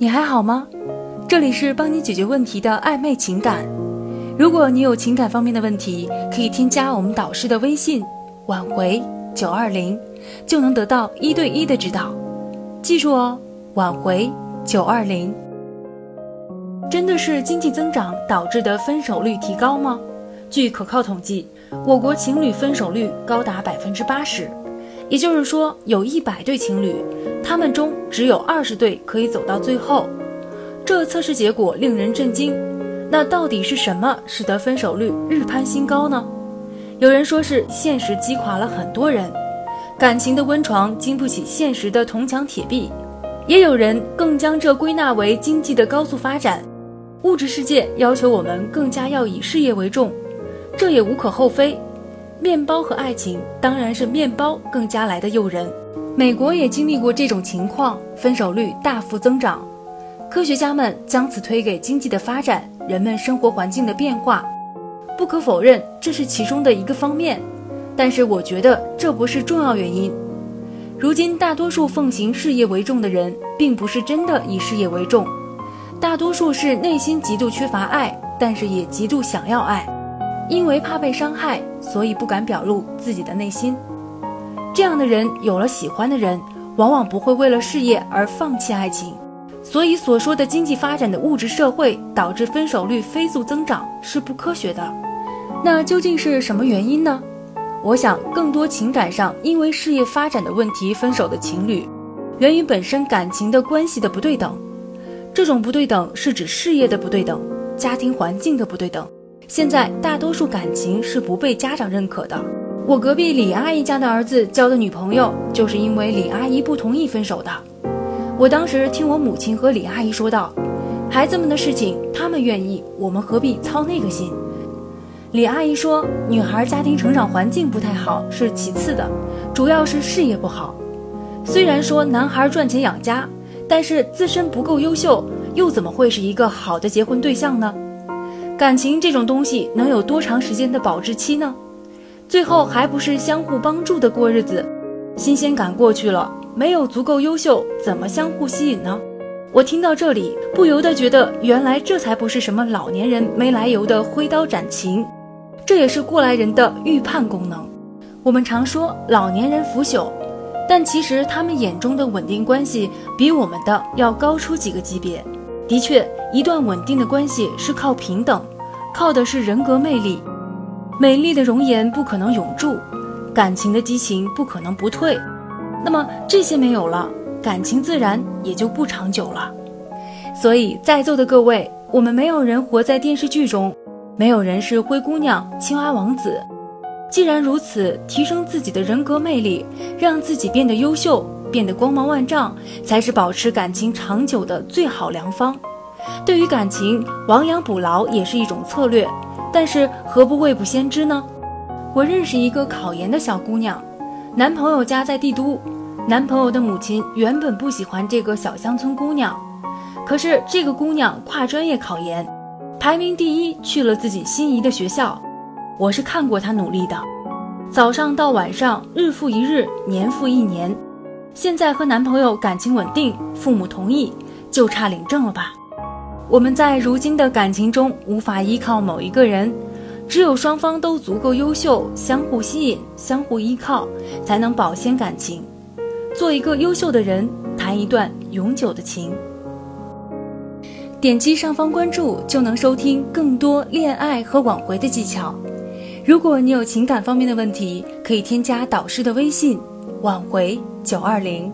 你还好吗？这里是帮你解决问题的暧昧情感。如果你有情感方面的问题，可以添加我们导师的微信“挽回九二零”，就能得到一对一的指导。记住哦，“挽回九二零”。真的是经济增长导致的分手率提高吗？据可靠统计，我国情侣分手率高达百分之八十。也就是说，有一百对情侣，他们中只有二十对可以走到最后。这测试结果令人震惊。那到底是什么使得分手率日攀新高呢？有人说是现实击垮了很多人，感情的温床经不起现实的铜墙铁壁。也有人更将这归纳为经济的高速发展，物质世界要求我们更加要以事业为重，这也无可厚非。面包和爱情当然是面包更加来的诱人。美国也经历过这种情况，分手率大幅增长。科学家们将此推给经济的发展、人们生活环境的变化。不可否认，这是其中的一个方面，但是我觉得这不是重要原因。如今大多数奉行事业为重的人，并不是真的以事业为重，大多数是内心极度缺乏爱，但是也极度想要爱。因为怕被伤害，所以不敢表露自己的内心。这样的人有了喜欢的人，往往不会为了事业而放弃爱情。所以所说的经济发展的物质社会导致分手率飞速增长是不科学的。那究竟是什么原因呢？我想，更多情感上因为事业发展的问题分手的情侣，源于本身感情的关系的不对等。这种不对等是指事业的不对等、家庭环境的不对等。现在大多数感情是不被家长认可的。我隔壁李阿姨家的儿子交的女朋友，就是因为李阿姨不同意分手的。我当时听我母亲和李阿姨说道：“孩子们的事情他们愿意，我们何必操那个心？”李阿姨说：“女孩家庭成长环境不太好是其次的，主要是事业不好。虽然说男孩赚钱养家，但是自身不够优秀，又怎么会是一个好的结婚对象呢？”感情这种东西能有多长时间的保质期呢？最后还不是相互帮助的过日子，新鲜感过去了，没有足够优秀，怎么相互吸引呢？我听到这里，不由得觉得，原来这才不是什么老年人没来由的挥刀斩情，这也是过来人的预判功能。我们常说老年人腐朽，但其实他们眼中的稳定关系比我们的要高出几个级别。的确，一段稳定的关系是靠平等，靠的是人格魅力。美丽的容颜不可能永驻，感情的激情不可能不退。那么这些没有了，感情自然也就不长久了。所以，在座的各位，我们没有人活在电视剧中，没有人是灰姑娘、青蛙王子。既然如此，提升自己的人格魅力，让自己变得优秀。变得光芒万丈，才是保持感情长久的最好良方。对于感情，亡羊补牢也是一种策略。但是何不未卜先知呢？我认识一个考研的小姑娘，男朋友家在帝都，男朋友的母亲原本不喜欢这个小乡村姑娘，可是这个姑娘跨专业考研，排名第一，去了自己心仪的学校。我是看过她努力的，早上到晚上，日复一日，年复一年。现在和男朋友感情稳定，父母同意，就差领证了吧？我们在如今的感情中无法依靠某一个人，只有双方都足够优秀，相互吸引，相互依靠，才能保鲜感情。做一个优秀的人，谈一段永久的情。点击上方关注就能收听更多恋爱和挽回的技巧。如果你有情感方面的问题，可以添加导师的微信。挽回九二零。